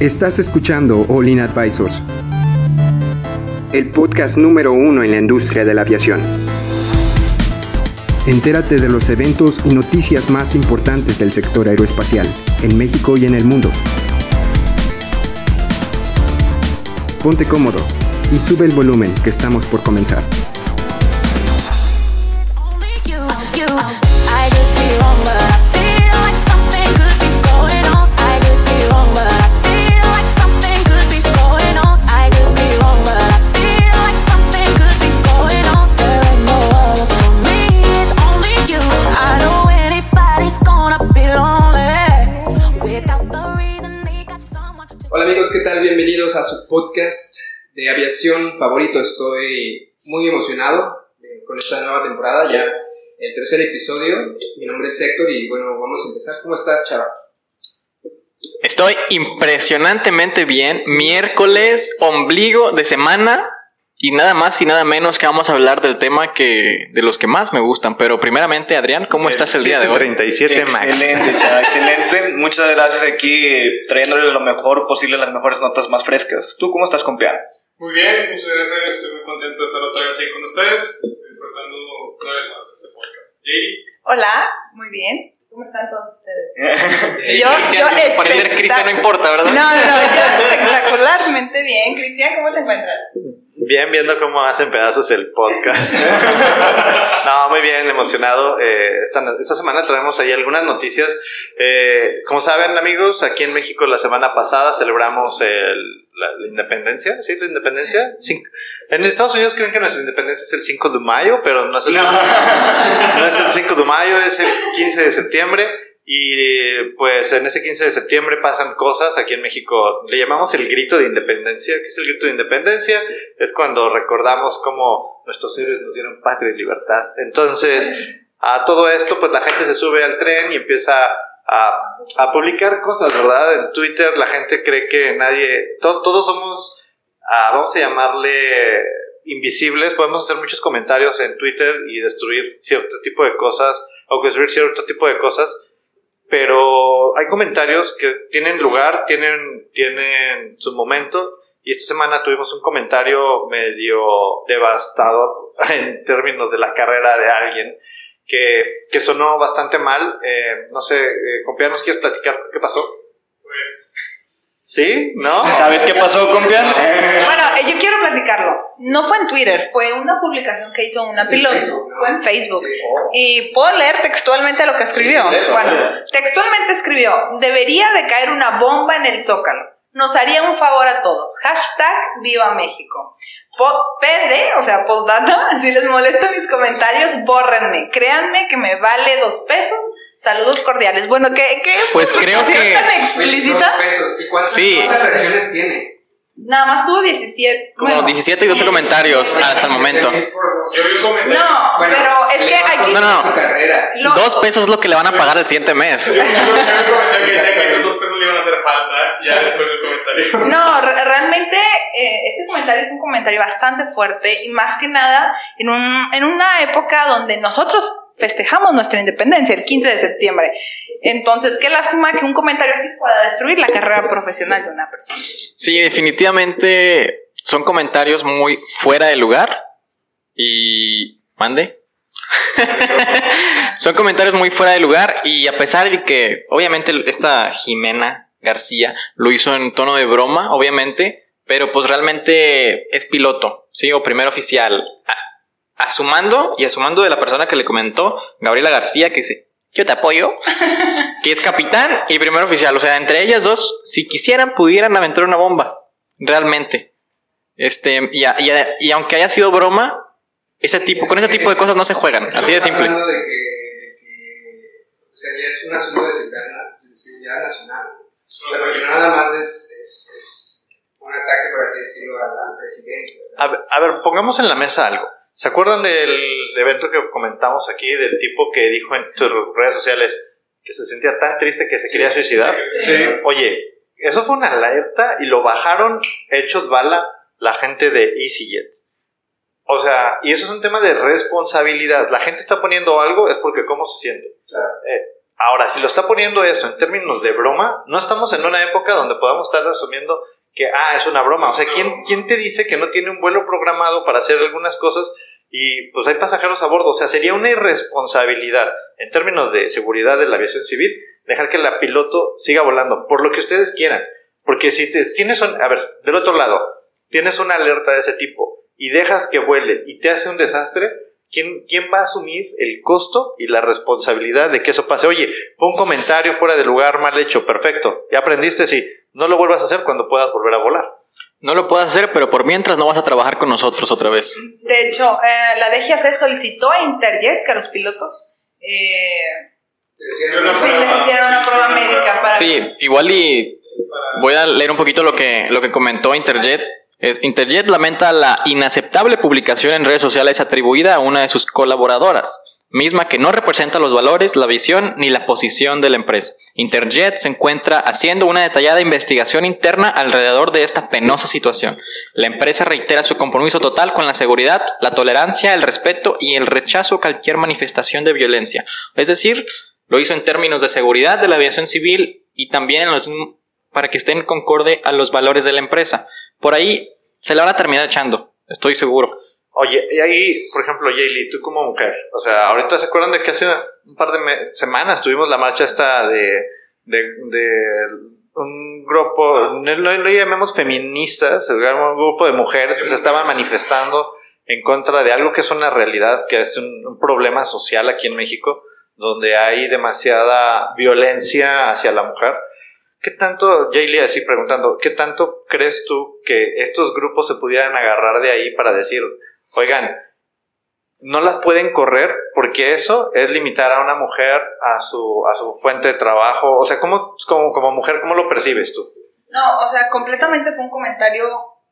Estás escuchando All In Advisors, el podcast número uno en la industria de la aviación. Entérate de los eventos y noticias más importantes del sector aeroespacial, en México y en el mundo. Ponte cómodo y sube el volumen que estamos por comenzar. Favorito. Estoy muy emocionado con esta nueva temporada, ya el tercer episodio. Mi nombre es Héctor y bueno, vamos a empezar. ¿Cómo estás, Chava? Estoy impresionantemente bien. Miércoles, ombligo de semana. Y nada más y nada menos que vamos a hablar del tema que de los que más me gustan. Pero primeramente, Adrián, ¿cómo estás el día de hoy? 37 Max. Excelente, chava, excelente. Muchas gracias aquí trayéndole lo mejor posible, las mejores notas más frescas. ¿Tú cómo estás, compián? Muy bien, muchas gracias. Estoy muy contento de estar otra vez ahí con ustedes, disfrutando una vez más de este podcast. Hola, muy bien. ¿Cómo están todos ustedes? Yo, Cristian, parecer Cristian no importa, ¿verdad? No, no, no, yo espectacularmente bien. Cristian, ¿cómo te encuentras? Bien, viendo cómo hacen pedazos el podcast. no, muy bien, emocionado. Eh, esta, esta, semana traemos ahí algunas noticias. Eh, como saben, amigos, aquí en México la semana pasada celebramos el, la, la, independencia. ¿Sí? La independencia. Cinco. En Estados Unidos creen que nuestra independencia es el 5 de mayo, pero no es el, no. no es el 5 de mayo, es el 15 de septiembre. Y pues en ese 15 de septiembre pasan cosas aquí en México. Le llamamos el grito de independencia. ¿Qué es el grito de independencia? Es cuando recordamos cómo nuestros héroes nos dieron patria y libertad. Entonces, a todo esto, pues la gente se sube al tren y empieza a, a publicar cosas, ¿verdad? En Twitter la gente cree que nadie, to, todos somos, uh, vamos a llamarle invisibles. Podemos hacer muchos comentarios en Twitter y destruir cierto tipo de cosas o construir cierto tipo de cosas pero hay comentarios que tienen lugar, tienen, tienen su momento. Y esta semana tuvimos un comentario medio devastador en términos de la carrera de alguien que, que sonó bastante mal. Eh, no sé, eh, Compia, ¿nos quieres platicar qué pasó? Pues. ¿Sí? ¿No? ¿Sabes qué pasó, Compia? Bueno, eh, yo quiero platicarlo. No fue en Twitter, fue una publicación que hizo una Sí, piloto. Facebook, ¿no? Fue en Facebook. Sí. Y puedo leer textualmente lo que escribió. Sí, bueno, textualmente escribió: Debería de caer una bomba en el Zócalo. Nos haría un favor a todos. Hashtag Viva México. Po- PD, o sea, postdata, si les molestan mis comentarios, bórrenme. Créanme que me vale dos pesos. Saludos cordiales. Bueno, ¿qué? qué Pues creo que- tan explícita? dos pesos. ¿Y cuántas, Sí. cuántas reacciones tiene? Nada más tuvo 17. Como bueno. 17 y 12 comentarios hasta el momento. Por. Yo vi un comentario. No, Bueno, pero es que aquí. No, no. su carrera. lo- Dos pesos es lo que le van a pagar el siguiente mes. Yo, yo, yo vi un comentario que decía que esos dos pesos le iban a hacer falta ya después del comentario. No, re- realmente eh, este comentario es un comentario bastante fuerte y más que nada en, un, en una época donde nosotros festejamos nuestra independencia el 15 de septiembre. Entonces, qué lástima que un comentario así pueda destruir la carrera profesional de una persona. Sí, definitivamente son comentarios muy fuera de lugar. Y. Mande. son comentarios muy fuera de lugar. Y a pesar de que, obviamente, esta Jimena García lo hizo en tono de broma, obviamente. Pero pues realmente es piloto, ¿sí? O primer oficial. Asumando y asumando de la persona que le comentó, Gabriela García, que dice, yo te apoyo, que es capitán y primer oficial. O sea, entre ellas dos, si quisieran, pudieran aventar una bomba. Realmente. Este, y, a- y a- y aunque haya sido broma, ese tipo, con ese tipo de cosas no se juegan. Así de simple. hablando de que, de que, o sea, ya es un asunto de seguridad, nacional. Porque no nada más es, es, es un ataque, por así decirlo, al, al presidente. A ver, a ver, pongamos en la mesa algo. ¿Se acuerdan del evento que comentamos aquí del tipo que dijo en tus redes sociales que se sentía tan triste que se quería suicidar? Sí. Oye, eso fue una alerta y lo bajaron hechos bala la gente de EasyJet. O sea, y eso es un tema de responsabilidad. La gente está poniendo algo es porque cómo se siente. Claro. Eh, Ahora, si lo está poniendo eso en términos de broma, no estamos en una época donde podamos estar asumiendo que, ah, es una broma. O sea, ¿quién, ¿quién te dice que no tiene un vuelo programado para hacer algunas cosas y pues hay pasajeros a bordo? O sea, sería una irresponsabilidad en términos de seguridad de la aviación civil dejar que la piloto siga volando, por lo que ustedes quieran. Porque si te, tienes un, a ver, del otro lado, tienes una alerta de ese tipo y dejas que vuele y te hace un desastre, ¿quién, ¿quién va a asumir el costo y la responsabilidad de que eso pase? Oye, fue un comentario fuera de lugar, mal hecho, perfecto. ¿Ya aprendiste? Sí. No lo vuelvas a hacer cuando puedas volver a volar. No lo puedes hacer, pero por mientras no vas a trabajar con nosotros otra vez. De hecho, eh, la DGAC solicitó a Interjet que a los pilotos eh, Les hicieron una sí, prueba. les hicieron una prueba médica para Sí, igual y voy a leer un poquito lo que, lo que comentó Interjet. Interjet lamenta la inaceptable publicación en redes sociales atribuida a una de sus colaboradoras, misma que no representa los valores, la visión ni la posición de la empresa. Interjet se encuentra haciendo una detallada investigación interna alrededor de esta penosa situación. La empresa reitera su compromiso total con la seguridad, la tolerancia, el respeto y el rechazo a cualquier manifestación de violencia. Es decir, lo hizo en términos de seguridad de la aviación civil y también para que estén concorde a los valores de la empresa. Por ahí se la van a terminar echando, estoy seguro. Oye, y ahí, por ejemplo, Jaylee, tú como mujer, o sea, ahorita se acuerdan de que hace un par de semanas tuvimos la marcha esta de, de, un grupo, no llamemos feministas, un grupo de mujeres que se estaban manifestando en contra de algo que es una realidad, que es un, un problema social aquí en México, donde hay demasiada violencia hacia la mujer. ¿Qué tanto, Jaylee, así preguntando, qué tanto crees tú que estos grupos se pudieran agarrar de ahí para decir, oigan, no las pueden correr porque eso es limitar a una mujer a su, a su fuente de trabajo? O sea, ¿cómo, como, como mujer, cómo lo percibes tú? No, o sea, completamente fue un comentario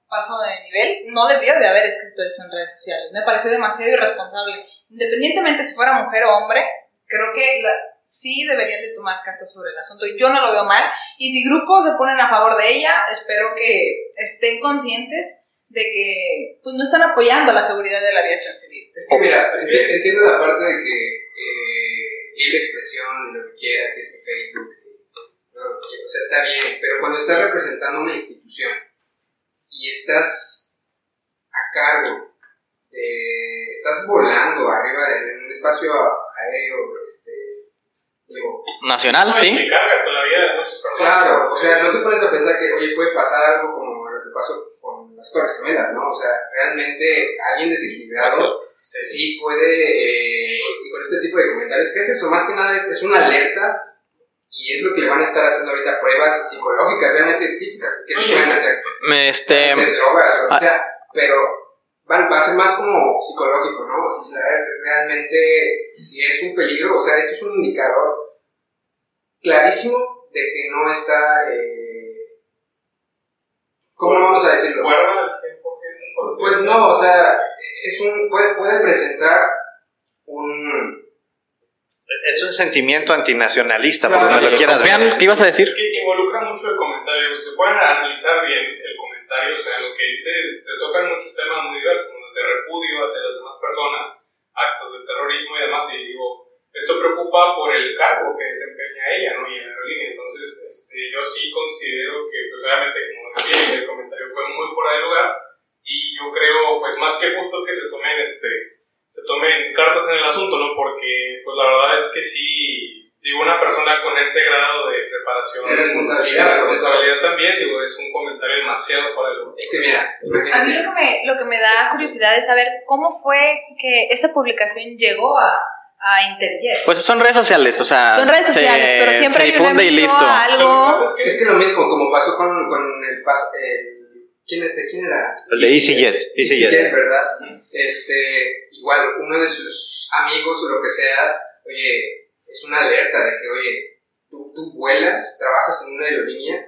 pasado de nivel. No debió de haber escrito eso en redes sociales. Me pareció demasiado irresponsable. Independientemente si fuera mujer o hombre, creo que la- sí deberían de tomar cartas sobre el asunto. Yo no lo veo mal. Y si grupos se ponen a favor de ella, espero que estén conscientes de que pues, no están apoyando la seguridad de la aviación civil. Es que mira, Es enti- que- entiendo la parte de que eh, libre expresión y lo que quieras, y es mi Facebook, lo que- o sea, está bien, pero cuando estás representando una institución y estás a cargo de, estás volando arriba de en un espacio aéreo, este, digo, Nacional, No, sí. te cargas con la vida de muchas personas. Claro, o sea, no te pones a pensar que, oye, puede pasar algo como lo que pasó con las Torres Gemelas, ¿no? O sea, realmente alguien desequilibrado Sí. sí puede, eh, y con este tipo de comentarios, ¿qué es eso? Más que nada es, es una alerta y es lo que le van a estar haciendo ahorita pruebas psicológicas, realmente físicas, que Oye, pueden hacer Me, Este, de drogas o ah. sea, pero va, va a ser más como psicológico, ¿no? O sea, saber realmente si es un peligro, o sea, esto es un indicador clarísimo de que no está, eh, ¿cómo vamos a decirlo? Guarda al 100%. Pues no, o sea, es un, puede, puede presentar un... Es un sentimiento antinacionalista, por donde lo quieras Vean, ver. ¿qué ibas a decir? Es que involucra mucho el comentario. Si se pueden analizar bien el comentario, o sea, lo que dice, se tocan muchos temas muy diversos, como desde repudio hacia las demás personas, actos de terrorismo y demás. Y digo, esto preocupa por el cargo que desempeña ella, ¿no? Y en la aerolínea. Entonces, este, yo sí considero que, pues obviamente, como decía, el comentario fue muy fuera de lugar. Y yo creo, pues más que justo que se tomen, este, se tomen cartas en el asunto, ¿no? Porque, pues la verdad es que sí, digo, una persona con ese grado de preparación De responsabilidad, y responsabilidad también, digo, es un comentario demasiado fuera de lugar. Es que mira, A mí lo que, me, lo que me da curiosidad es saber cómo fue que esta publicación llegó a, a Interjet. Pues son redes sociales, o sea. Son redes se- sociales, pero siempre se hay un y listo. a Lo que algo. pasa es que, es que lo mismo, como pasó con, con el... pas- el ¿quién, ¿De quién era? El de EasyJet. EasyJet. EasyJet, ¿verdad? Este, igual, uno de sus amigos o lo que sea, oye, es una alerta de que, oye, tú, tú vuelas, trabajas en una aerolínea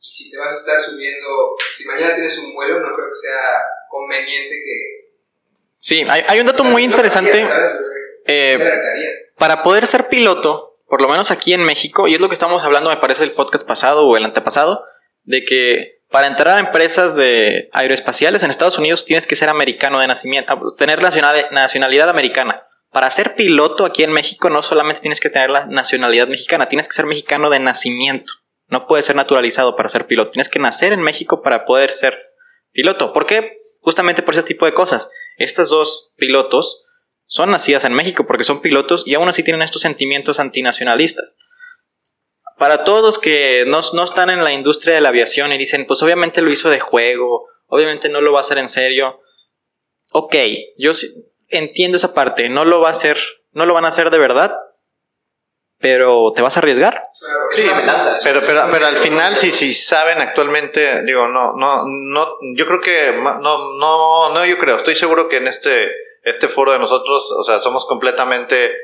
y si te vas a estar subiendo, si mañana tienes un vuelo, no creo que sea conveniente que... Sí, hay, hay un dato muy interesante. Eh, para poder ser piloto, por lo menos aquí en México, y es lo que estamos hablando, me parece, el podcast pasado o el antepasado, de que para entrar a empresas de aeroespaciales en Estados Unidos tienes que ser americano de nacimiento, ah, tener nacional- nacionalidad americana Para ser piloto aquí en México no solamente tienes que tener la nacionalidad mexicana, tienes que ser mexicano de nacimiento. No puedes ser naturalizado para ser piloto. Tienes que nacer en México para poder ser piloto. ¿Por qué? Justamente por ese tipo de cosas. Estas dos pilotos son nacidas en México porque son pilotos y aún así tienen estos sentimientos antinacionalistas. Para todos los que no, no están en la industria de la aviación y dicen, pues obviamente lo hizo de juego, obviamente no lo va a hacer en serio. Ok, yo entiendo esa parte, no lo va a hacer, no lo van a hacer de verdad, pero ¿te vas a arriesgar? Sí, pero, pero, pero al final, si, si saben actualmente, digo, no, no, no, yo creo que, no, no, no, yo creo, estoy seguro que en este, este foro de nosotros, o sea, somos completamente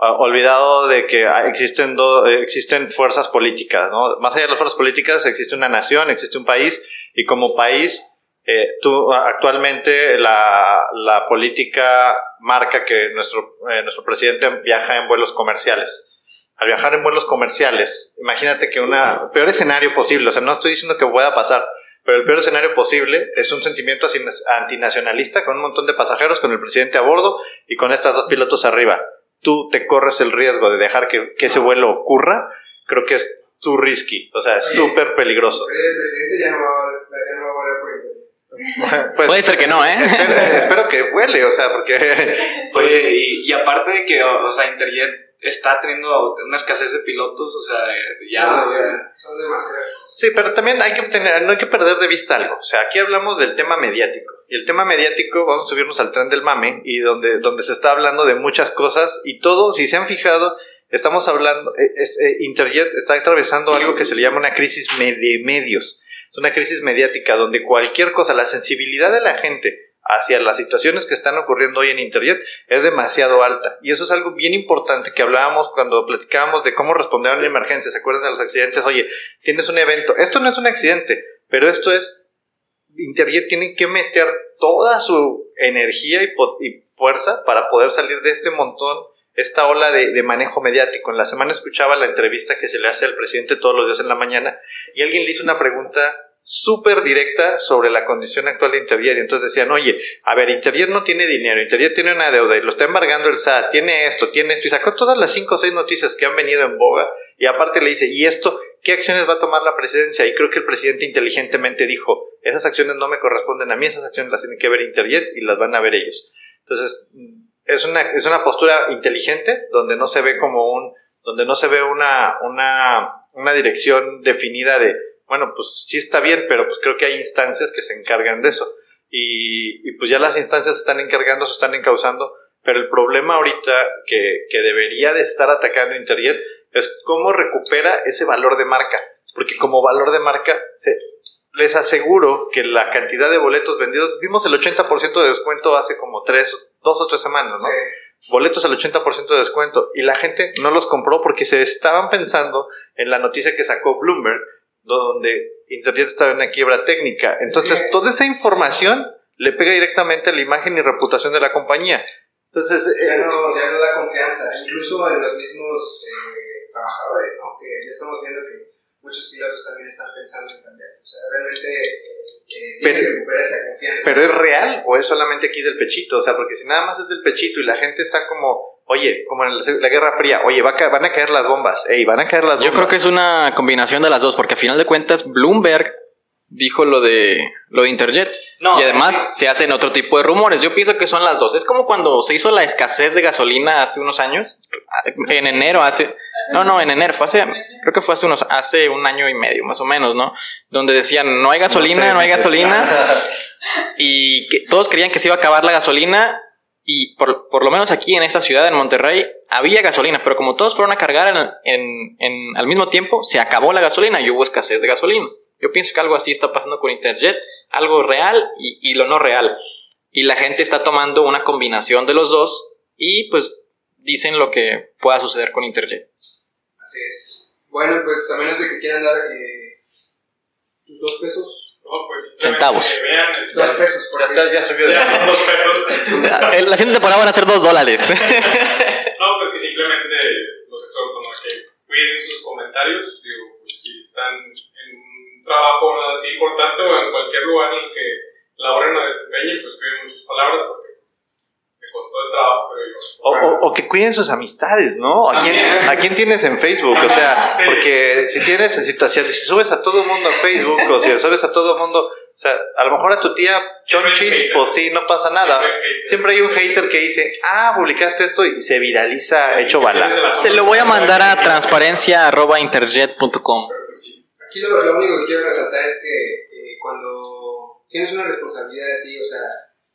ah, olvidado de que ah, existen, do- eh, existen fuerzas políticas, ¿no? Más allá de las fuerzas políticas, existe una nación, existe un país, y como país, eh, ah, actualmente la, la política marca que nuestro, eh, nuestro presidente viaja en vuelos comerciales al viajar en vuelos comerciales, imagínate que una peor escenario posible, o sea, no estoy diciendo que pueda pasar, pero el peor escenario posible es un sentimiento así- antinacionalista con un montón de pasajeros, con el presidente a bordo y con estos dos pilotos arriba. Tú te corres el riesgo de dejar que, que ese vuelo ocurra, creo que es too risky, o sea, es súper peligroso. El presidente ya no va a volar, ya no va a volar por internet. Pues, Puede ser que no, ¿eh? espero, espero que vuele, o sea, porque Oye, y, y aparte de que, o, o sea, Interjet está teniendo una escasez de pilotos, o sea, ya... No, ya, son demasiadas cosas. Sí, pero también hay que tener, no hay que perder de vista algo. O sea, aquí hablamos del tema mediático. Y el tema mediático, vamos a subirnos al tren del mame, y donde, donde se está hablando de muchas cosas, y todo, si se han fijado, estamos hablando, eh, es- eh, Interjet está atravesando algo que se le llama una crisis de medios. Es una crisis mediática donde cualquier cosa, la sensibilidad de la gente hacia las situaciones que están ocurriendo hoy en Internet es demasiado alta. Y eso es algo bien importante que hablábamos cuando platicábamos de cómo responder a una emergencia. ¿Se acuerdan de los accidentes? Oye, tienes un evento. Esto no es un accidente, pero esto es... Interjet tiene que meter toda su energía y fuerza para poder salir de este montón, esta ola de, de manejo mediático. En la semana escuchaba la entrevista que se le hace al presidente todos los días en la mañana y alguien le hizo una pregunta súper directa sobre la condición actual de Interjet. Y entonces decían, oye, a ver, Interjet no tiene dinero, Interjet tiene una deuda y lo está embargando el SAT, tiene esto, tiene esto. Y sacó todas las cinco o seis noticias que han venido en boga. Y aparte le dice, ¿y esto qué acciones va a tomar la presidencia? Y creo que el presidente inteligentemente dijo, esas acciones no me corresponden a mí, esas acciones las tiene que ver Interjet y las van a ver ellos. Entonces, es una, es una postura inteligente donde no se ve como un, donde no se ve una, una, una dirección definida de, bueno, pues sí está bien, pero pues creo que hay instancias que se encargan de eso. Y, y pues ya las instancias se están encargando, se están encauzando, pero el problema ahorita que, que debería de estar atacando Interjet es cómo recupera ese valor de marca. Porque como valor de marca, se- les aseguro que la cantidad de boletos vendidos, vimos el 80% de descuento hace como tres, dos o tres semanas, ¿no? Sí. boletos al 80% de descuento y la gente no los compró porque se estaban pensando en la noticia que sacó Bloomberg donde Internet estaba en una quiebra técnica. Entonces, Sí. toda esa información le pega directamente a la imagen y reputación de la compañía. Entonces, Ya eh, no, ya no da confianza, incluso en los mismos eh, trabajadores, ¿no? Que ya estamos viendo que muchos pilotos también están pensando en cambiar. O sea, realmente eh, Pero- que recuperar esa confianza. ¿Pero es real o es solamente aquí del pechito? O sea, porque si nada más es del pechito y la gente está como, oye, como en la, Guerra Fría, oye, va a van a caer las bombas, ey, van a caer las bombas. Yo creo que es una combinación de las dos, porque a final de cuentas Bloomberg dijo lo de lo de Interjet No, y además sí. se hacen otro tipo de rumores. Yo pienso que son las dos. Es como cuando se hizo la escasez de gasolina hace unos años, en enero hace no, no, en enero fue hace creo que fue hace unos hace un año y medio más o menos, ¿no? Donde decían no hay gasolina, sé, no, hay gasolina y que todos creían que se iba a acabar la gasolina y por, por lo menos aquí en esta ciudad, en Monterrey, había gasolina, pero como todos fueron a cargar en, en- en- al mismo tiempo, se acabó la gasolina y hubo escasez de gasolina. Yo pienso que algo así está pasando con Interjet, algo real y, y lo no real. Y la gente está tomando una combinación de los dos y pues dicen lo que pueda suceder con Interjet. Así es. Bueno, pues a menos de que quieran dar eh, tus dos pesos. No, pues Centavos. vean, este, Dos pesos, por Ya, está- ya subió de Ya son dos pesos. La siguiente temporada van a ser dos dólares. No, pues que simplemente los exhorto ¿no? a que cuiden sus comentarios. Digo, pues si están en un trabajo así importante o en cualquier lugar en el que laboren o desempeñen, pues cuiden muchas palabras porque pues me costó el trabajo, pero yo. O, o- o que cuiden sus amistades, ¿no? ¿A quién. ¿A quién tienes en Facebook? O sea, Sí. porque si tienes, si, si- si subes a todo el mundo a Facebook o si subes a todo el mundo, o sea, a lo mejor a tu tía Chonchis, pues sí, no pasa nada. Siempre hay un hater que dice, ah, publicaste esto y se viraliza hecho bala. Se lo voy a mandar a transparencia.interjet.com. Pues. Aquí lo, lo único que quiero resaltar es que eh, cuando tienes una responsabilidad así, o sea,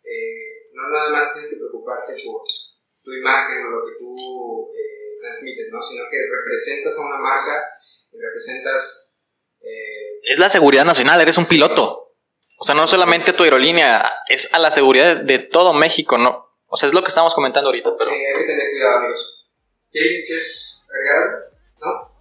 eh, no nada más tienes que preocuparte por tu imagen o lo que tú eh, transmites, ¿no? Sino que representas a una marca y representas... eh, Es la seguridad nacional, eres un piloto. O sea, no solamente tu aerolínea, es a la seguridad de todo México, ¿no? O sea, es lo que estamos comentando ahorita, pero... eh, hay que tener cuidado, amigos. ¿Qué quieres agregar? ¿No?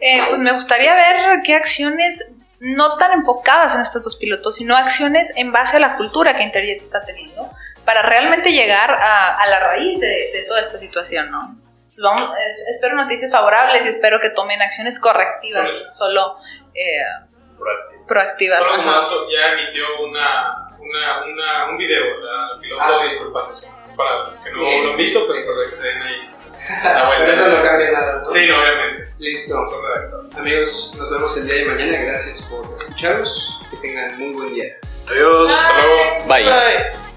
Eh, pues me gustaría ver qué acciones no tan enfocadas en estos dos pilotos, sino acciones en base a la cultura que Interjet está teniendo para realmente llegar a, a la raíz de, de toda esta situación, ¿no? Vamos, es- espero noticias favorables y espero que tomen acciones correctivas, solo eh, proactivas. Solo como dato, ya emitió una, una, una, un video, la piloto Ah, sí. disculpándose. Para los que no Sí. lo han visto, pues para que se den ahí la Pero vuelta. eso no cambia nada, ¿no? Sí, no, obviamente. Listo. Amigos, nos vemos el día de mañana. Gracias por escucharnos. Que tengan muy buen día. Adiós. Hasta luego. Bye. Ay.